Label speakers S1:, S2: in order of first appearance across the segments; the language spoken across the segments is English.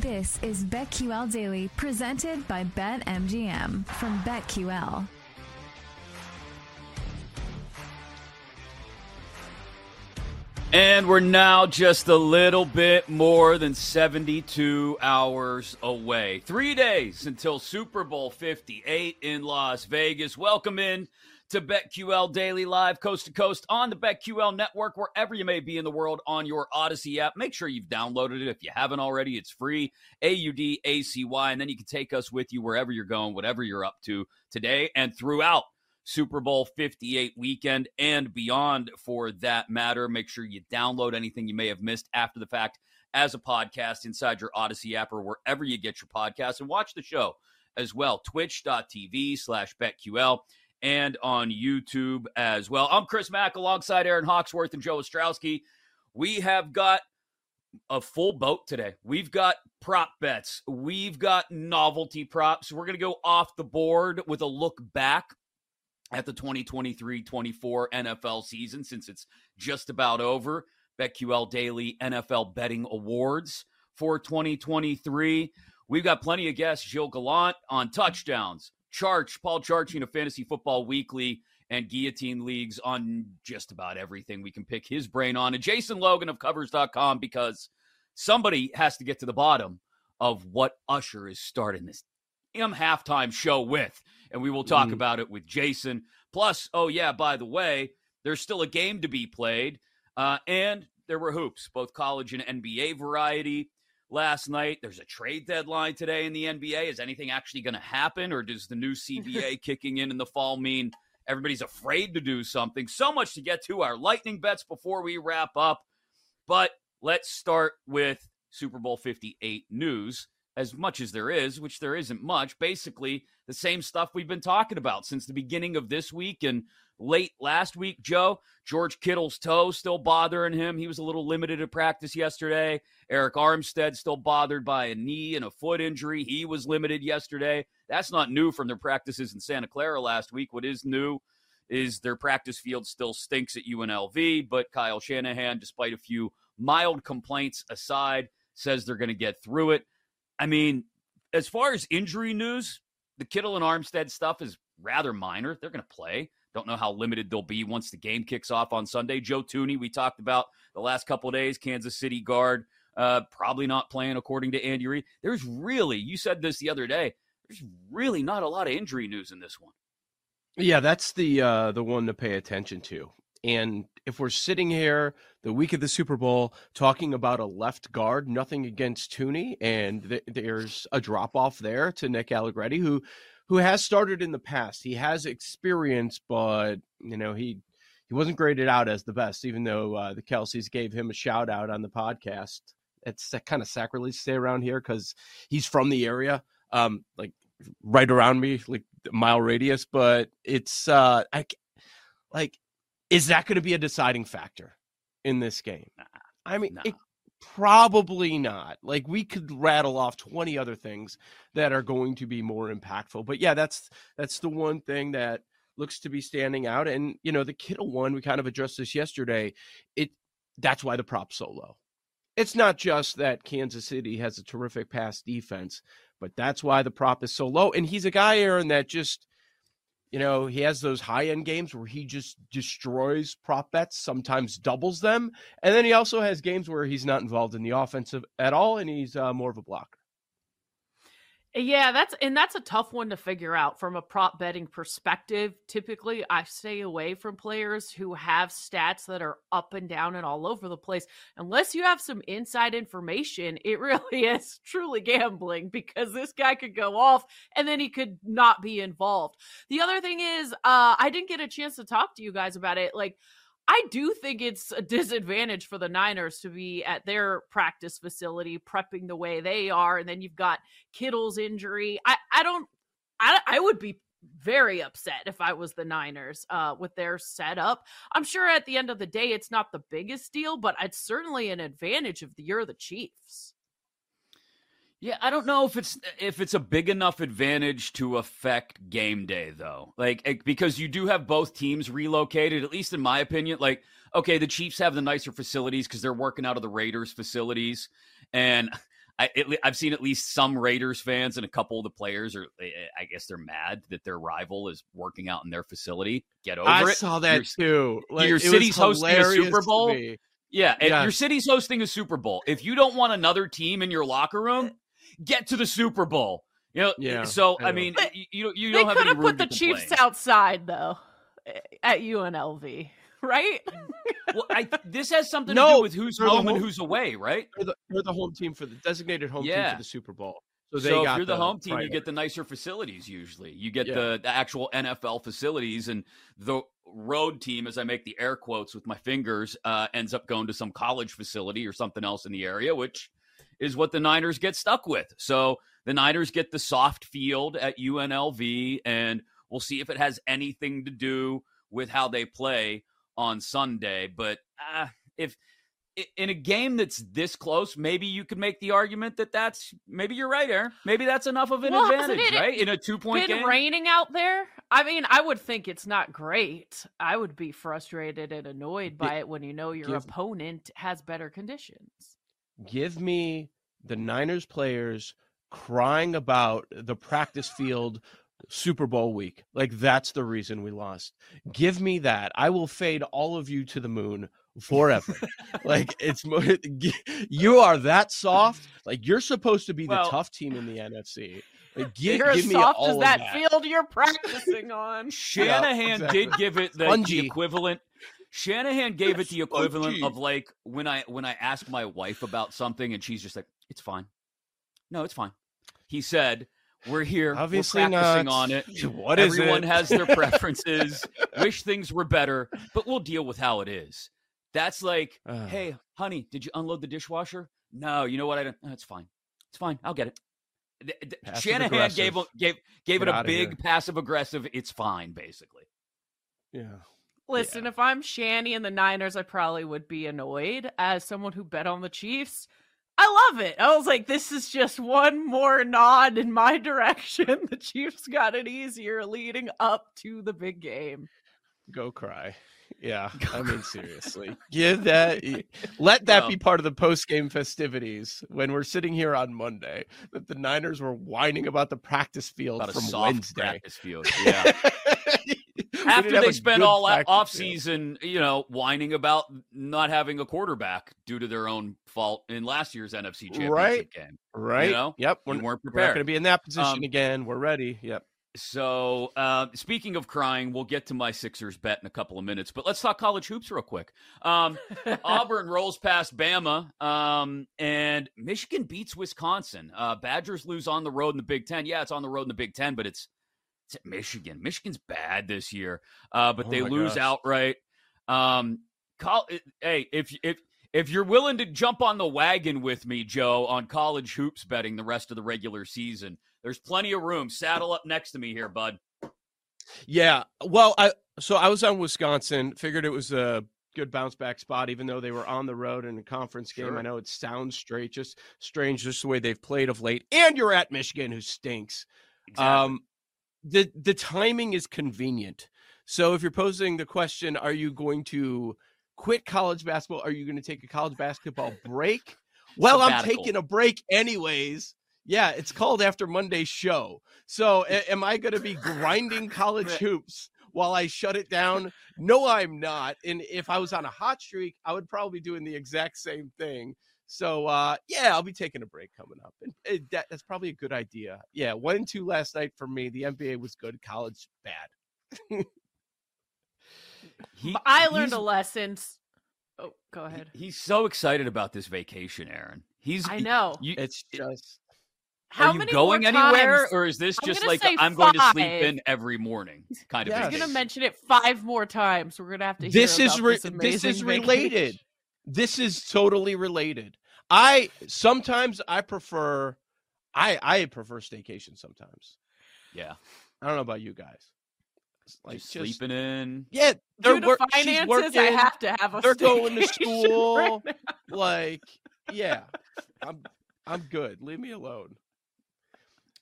S1: This is BetQL Daily, presented by BetMGM from BetQL.
S2: And we're now just a little bit more than 72 hours away. Three days until Super Bowl 58 in Las Vegas. Welcome in to BetQL Daily Live, coast to coast on the BetQL network, wherever you may be in the world on your Audacy app. Make sure you've downloaded it. If you haven't already, it's free. A U D A C Y. And then you can take us with you wherever you're going, whatever you're up to today and throughout Super Bowl 58 weekend and beyond for that matter. Make sure you download anything you may have missed after the fact as a podcast inside your Audacy app or wherever you get your podcasts and watch the show as well. Twitch.tv slash BetQL and on YouTube as well. I'm Chris Mack alongside Erin Hawksworth and Joe Ostrowski. We have got a full boat today. We've got prop bets, we've got novelty props. We're going to go off the board with a look back at the 2023 24 NFL season since it's just about over. BetQL Daily NFL Betting Awards for 2023. We've got plenty of guests. Gilles Gallant on touchdowns, Charch, Paul Charchian of Fantasy Football Weekly and Guillotine Leagues on just about everything we can pick his brain on. And Jason Logan of Covers.com because somebody has to get to the bottom of what Usher is starting this damn halftime show with. And we will talk mm. about it with Jason. Plus, oh, yeah, by the way, there's still a game to be played. Uh, and there were hoops, both college and NBA variety last night. There's a trade deadline today in the NBA. Is anything actually going to happen, or does the new CBA kicking in in the fall mean everybody's afraid to do something? So much to get to our lightning bets before we wrap up. But let's start with Super Bowl 58 news as much as there is, which there isn't much. Basically, the same stuff we've been talking about since the beginning of this week and late last week, Joe. George Kittle's toe still bothering him. He was a little limited to practice yesterday. Arik Armstead still bothered by a knee and a foot injury. He was limited yesterday. That's not new from their practices in Santa Clara last week. What is new is their practice field still stinks at UNLV, but Kyle Shanahan, despite a few mild complaints aside, says they're going to get through it. I mean, as far as injury news, the Kittle and Armstead stuff is rather minor. They're going to play. Don't know how limited they'll be once the game kicks off on Sunday. Joe Thuney, we talked about the last couple days, Kansas City guard, uh, probably not playing according to Andy Reid. There's really, you said this the other day, there's really not a lot of injury news in this one.
S3: Yeah, that's the uh, the one to pay attention to. And if we're sitting here the week of the Super Bowl talking about a left guard, nothing against Thuney, and th- there's a drop off there to Nick Allegretti, who who has started in the past. He has experience, but you know he he wasn't graded out as the best, even though uh, the Kelces gave him a shout out on the podcast. It's kind of sacrilege to say around here because he's from the area, um, like right around me, like mile radius. But it's uh, I, like, is that going to be a deciding factor in this game? I mean, it Probably not. Like we could rattle off 20 other things that are going to be more impactful. But yeah, that's that's the one thing that looks to be standing out. And you know, the Kittle one, we kind of addressed this yesterday. It that's why the prop's so low. It's not just that Kansas City has a terrific pass defense, but that's why the prop is so low. And he's a guy, Erin, that just you know, he has those high end games where he just destroys prop bets, sometimes doubles them. And then he also has games where he's not involved in the offensive at all and he's uh, more of a blocker.
S4: Yeah, that's and that's a tough one to figure out from a prop betting perspective. Typically, I stay away from players who have stats that are up and down and all over the place. Unless you have some inside information, it really is truly gambling because this guy could go off and then he could not be involved. The other thing is, uh, I didn't get a chance to talk to you guys about it. Like, I do think it's a disadvantage for the Niners to be at their practice facility prepping the way they are, and then you've got Kittle's injury. I I don't I I would be very upset if I was the Niners uh, with their setup. I'm sure at the end of the day, it's not the biggest deal, but it's certainly an advantage if you're the Chiefs.
S2: Yeah, I don't know if it's if it's a big enough advantage to affect game day though. Like eh, because you do have both teams relocated, at least in my opinion. Like okay, the Chiefs have the nicer facilities because they're working out of the Raiders facilities, and I, have seen at least some Raiders fans and a couple of the players are. Eh, eh, I guess they're mad that their rival is working out in their facility. Get over
S3: I
S2: it.
S3: I saw that
S2: your,
S3: too.
S2: Like, your city's hosting a Super Bowl. Yeah, yes. your city's hosting a Super Bowl. If you don't want another team in your locker room, get to the Super Bowl. You know, yeah. So I, I mean, but you you don't have any room
S4: put the
S2: complain.
S4: Chiefs outside though at UNLV, right?
S2: well, I, this has something no, to do with who's home, home, and who's away, right?
S3: They're the, they're the home team for the designated home yeah. team for the Super Bowl.
S2: So,
S3: so
S2: if you're the, the home team, you get the nicer facilities. Usually, you get yeah. the, the actual NFL facilities, and the road team, as I make the air quotes with my fingers, uh, ends up going to some college facility or something else in the area, which is what the Niners get stuck with. So the Niners get the soft field at UNLV, and we'll see if it has anything to do with how they play on Sunday. But uh, if in a game that's this close, maybe you could make the argument that that's maybe you're right, Erin. Maybe that's enough of an well, advantage, it, right? In a two point
S4: game, raining out there. I mean, I would think it's not great. I would be frustrated and annoyed by it, when you know your give, opponent has better conditions.
S3: Give me the Niners players crying about the practice field Super Bowl week. Like that's the reason we lost. Give me that. I will fade all of you to the moon forever. like it's you are that soft. Like you're supposed to be well, the tough team in the NFC. Like,
S4: give, you're give soft as that, that, field you're practicing on.
S2: Shanahan yeah, exactly. did give it the, the equivalent Shanahan gave it the equivalent of like when I when I ask my wife about something and she's just like, "It's fine." No, it's fine. He said, "We're here. Obviously we're practicing not. on it.
S3: What
S2: Everyone
S3: it?
S2: has their preferences. Wish things were better, but we'll deal with how it is." That's like, uh. "Hey, honey, did you unload the dishwasher?" No, you know what? I don't. No, it's fine. It's fine. I'll get it. Shanahan gave gave gave Get it a big passive aggressive. It's fine, basically.
S3: Yeah.
S4: Listen, yeah. if I'm Shanny and the Niners, I probably would be annoyed as someone who bet on the Chiefs. I love it. I was like, this is just one more nod in my direction. The Chiefs got it easier leading up to the big game.
S3: Go cry. Yeah, I mean seriously, give that. Let that be part of the post game festivities when we're sitting here on Monday. That the Niners were whining about the practice field from Wednesday.
S2: Practice field, yeah. After they spent all off season, you know, whining about not having a quarterback due to their own fault in last year's NFC Championship
S3: right.
S2: game.
S3: Right.
S2: You know?
S3: Yep.
S2: We weren't prepared.
S3: We're not going to be in that position um, again. We're ready. Yep.
S2: So, uh, speaking of crying, we'll get to my Sixers bet in a couple of minutes, but let's talk college hoops real quick. Um, Auburn rolls past Bama, um, and Michigan beats Wisconsin. Uh, Badgers lose on the road in the Big Ten. Yeah, it's on the road in the Big Ten, but it's it's at Michigan. Michigan's bad this year, uh, but oh they lose gosh. outright. Um, call, hey, if if if you're willing to jump on the wagon with me, Joe, on college hoops betting the rest of the regular season, there's plenty of room. Saddle up next to me here, bud.
S3: Yeah. Well, I so I was on Wisconsin. Figured it was a good bounce back spot, even though they were on the road in a conference game. Sure. I know it sounds straight, just strange, just the way they've played of late. And you're at Michigan, who stinks. Exactly. Um, the the timing is convenient. So if you're posing the question, are you going to quit college basketball? Are you going to take a college basketball break? Well, I'm taking a break anyways. Yeah, it's called after Monday's show. So a- am I going to be grinding college hoops while I shut it down? No, I'm not. And if I was on a hot streak, I would probably be doing the exact same thing. So uh, yeah, I'll be taking a break coming up, and it, that, that's probably a good idea. Yeah, one and two last night for me. The NBA was good, college bad.
S2: He,
S4: I learned a lesson. Oh, go ahead.
S2: He's so excited about this vacation, Erin. He's
S4: I know.
S2: You,
S3: It's just
S4: How
S2: are you
S4: many
S2: going
S4: more
S2: anywhere,
S4: times-
S2: or is this
S4: I'm
S2: just like
S4: say
S2: I'm going to sleep in every morning kind of?
S3: Yes.
S4: I'm gonna mention it five more times. We're gonna have to.
S3: this
S4: hear
S3: is re-
S4: this,
S3: this is related.
S4: vacation.
S3: This is totally related. I sometimes I prefer I I prefer staycation sometimes.
S2: Yeah,
S3: I don't know about you guys. It's Like
S2: just sleeping in.
S3: Yeah, they're
S4: Due to
S3: wor- she's
S4: finances,
S3: working.
S4: I have to have a.
S3: they're going to school.
S4: right
S3: like, yeah, I'm I'm good. Leave me alone.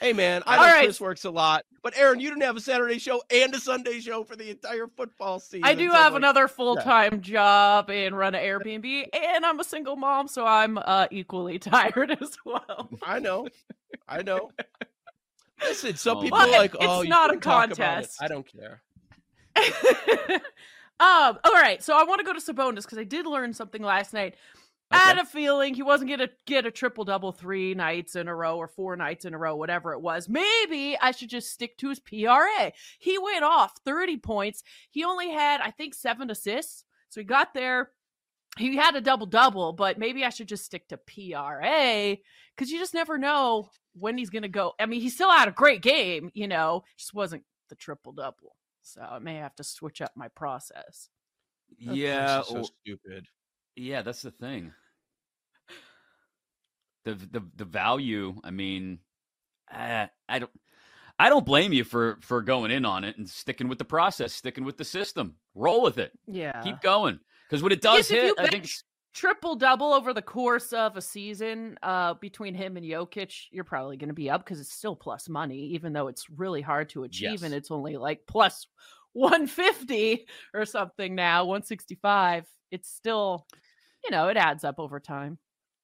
S3: Hey man, I know
S4: All right.
S3: Chris works a lot, but Erin, you didn't have a Saturday show and a Sunday show for the entire football season.
S4: I do
S3: so,
S4: have
S3: like,
S4: another full time job and run an Airbnb, and I'm a single mom, so I'm uh, equally tired as well.
S3: I know, I know. Listen, some
S2: Oh,
S3: people
S4: But
S3: are like,
S4: it's
S3: "Oh, you
S4: not a
S3: shouldn't talk about it."
S4: contest.
S3: I don't care.
S4: um. All right. So I want to go to Sabonis because I did learn something last night. I had a feeling he wasn't going to get a triple double three nights in a row or four nights in a row, whatever it was. Maybe I should just stick to his PRA. He went off 30 points. He only had, I think, seven assists. So he got there. He had a double double, but maybe I should just stick to PRA because you just never know when he's going to go. I mean, he still had a great game, you know, just wasn't the triple double. So I may have to switch up my process.
S2: Yeah,
S3: This so
S2: or-
S3: stupid.
S2: Yeah, that's the thing. The the the value. I mean, uh, I don't. I don't blame you for for going in on it and sticking with the process, sticking with the system. Roll with it.
S4: Yeah.
S2: Keep going because when it does hit, I think
S4: triple double over the course of a season uh, between him and Jokic, you're probably going to be up because it's still plus money, even though it's really hard to achieve
S2: Yes.
S4: and it's only like plus 150 or something now, 165. It's still, you know, it adds up over time.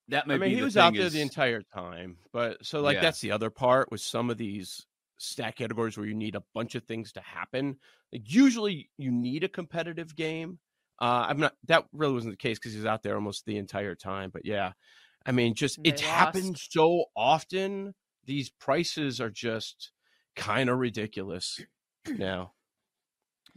S2: that may be,
S3: I mean,
S2: be
S3: he
S2: the
S3: was out
S2: thing
S3: there
S2: is-
S3: the entire time, but so like
S2: Yeah.
S3: that's the other part with some of these stat categories where you need a bunch of things to happen. Like usually you need a competitive game. Uh, I'm not. That really wasn't the case because he was out there almost the entire time. But yeah, I mean, just
S4: They
S3: it's happened so often. These prices are just kind of ridiculous now.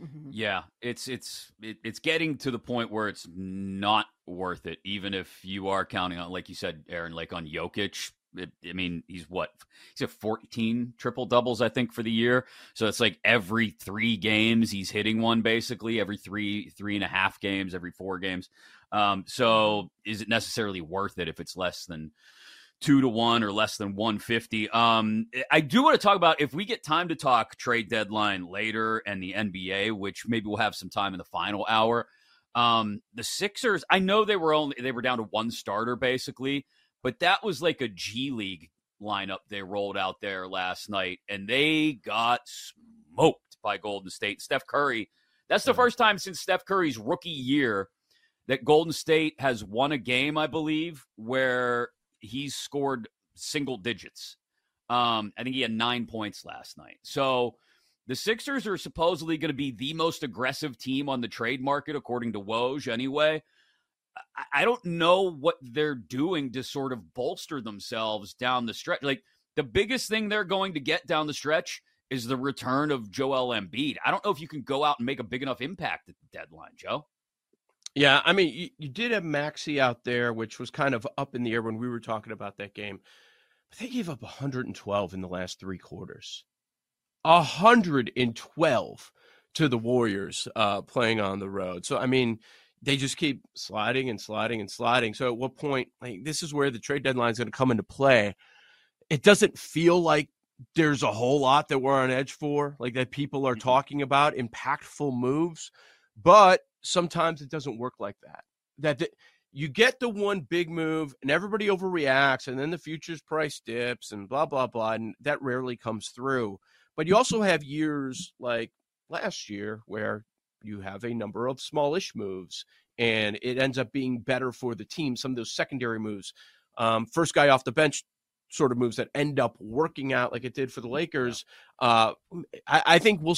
S4: Mhm.
S2: Yeah, it's it's it, it's getting to the point where it's not worth it, even if you are counting on, like you said, Erin, like on Jokic. It, I mean, he's what he's at fourteen triple doubles, I think, for the year. So it's like every three games he's hitting one, basically every three three and a half games, every four games. Um, so is it necessarily worth it if it's less than two to one or less than 150. Um, I do want to talk about if we get time to talk trade deadline later and the NBA, which maybe we'll have some time in the final hour. Um, the Sixers, I know they were only they were down to one starter basically, but that was like a G League lineup they rolled out there last night, and they got smoked by Golden State. Steph Curry. That's the first time since Steph Curry's rookie year that Golden State has won a game, I believe, where he's scored single digits. Um, I think he had nine points last night. So the Sixers are supposedly going to be the most aggressive team on the trade market, according to Woj, anyway. I, I don't know what they're doing to sort of bolster themselves down the stretch. Like the biggest thing they're going to get down the stretch is the return of Joel Embiid. I don't know if you can go out and make a big enough impact at the deadline, Joe.
S3: Yeah, I mean, you, you did have Maxey out there, which was kind of up in the air when we were talking about that game. But they gave up 112 in the last three quarters. 112 to the Warriors uh, playing on the road. So, I mean, they just keep sliding and sliding and sliding. So, at what point, like, this is where the trade deadline is going to come into play. It doesn't feel like there's a whole lot that we're on edge for, like that people are talking about impactful moves, but sometimes it doesn't work like that. That the, you get the one big move and everybody overreacts, and then the futures price dips and blah blah blah, and that rarely comes through. But you also have years like last year where you have a number of smallish moves, and it ends up being better for the team. Some of those secondary moves, um, first guy off the bench sort of moves that end up working out like it did for the Lakers, uh, I, I think we'll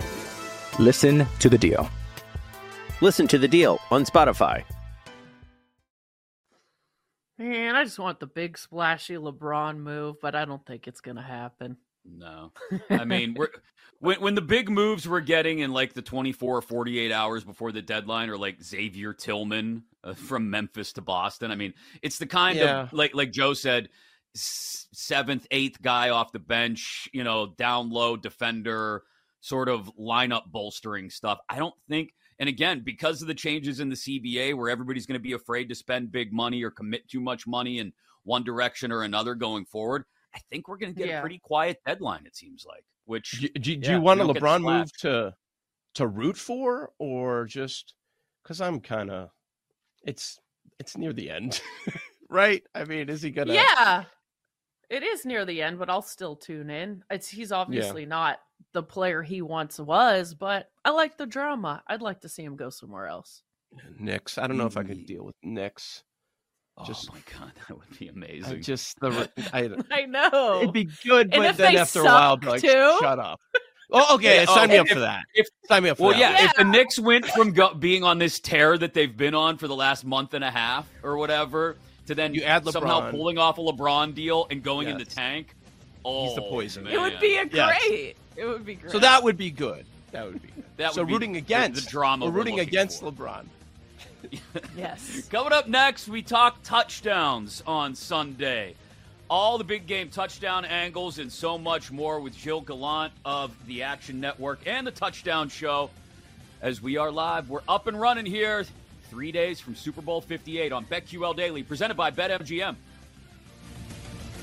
S5: Listen to The Deal.
S6: Listen to the deal on Spotify.
S4: Man, I just want the big splashy LeBron move, but I don't think it's gonna happen.
S2: No. I mean, we're when when the big moves we're getting in like the 24 or 48 hours before the deadline are like Xavier Tillman uh, from Memphis to Boston. I mean, it's the kind
S3: Yeah.
S2: of like like Joe said s- seventh, eighth guy off the bench, you know, down low defender sort of lineup bolstering stuff. I don't think and again, because of the changes in the CBA where everybody's going to be afraid to spend big money or commit too much money in one direction or another going forward, I think we're going to get
S4: Yeah.
S2: a pretty quiet deadline. It seems like. Which
S3: Do, do, do
S2: yeah,
S3: you want a
S2: we don't get
S3: LeBron move to to root for, or just because I'm kind of it's it's near the end, right? I mean, is he gonna?
S4: Yeah. It is near the end, but I'll still tune in. It's he's obviously not the player he once was, but I like the drama. I'd like to see him go somewhere else.
S3: Knicks. I don't know if I could deal with Knicks.
S2: oh
S3: just-
S2: my god, that would be
S3: I
S2: amazing.
S3: just the I,
S4: I know.
S3: it'd be good, but then
S4: they
S3: after a while, I'd be like,
S4: too?
S3: shut up. Oh, okay.
S2: Yeah,
S3: sign
S2: oh,
S3: me up
S2: if-
S3: for that.
S2: if-
S3: sign me up for
S2: well,
S3: that.
S2: yeah,
S3: one.
S2: if the Knicks went from go- being on this tear that they've been on for the last month and a half or whatever to then
S3: You add
S2: somehow pulling off a LeBron deal and going in the tank, oh,
S3: He's the oh, poison.
S2: Man.
S4: it would be a
S3: Yes.
S4: great. It would be great.
S3: So that would be good. That would be good.
S2: That
S3: so
S2: would be
S3: rooting against
S2: the drama
S3: We're
S2: we're
S3: rooting against
S2: for.
S3: LeBron.
S4: yes.
S2: Coming up next, we talk touchdowns on Sunday. All the big game touchdown angles and so much more with Jill Gallant of the Action Network and the Touchdown Show. As we are live, we're up and running here. Three days from Super Bowl 58 on BetQL Daily, presented by BetMGM.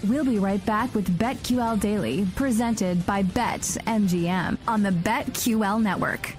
S1: We'll be right back with BetQL Daily, presented by BetMGM on the BetQL network.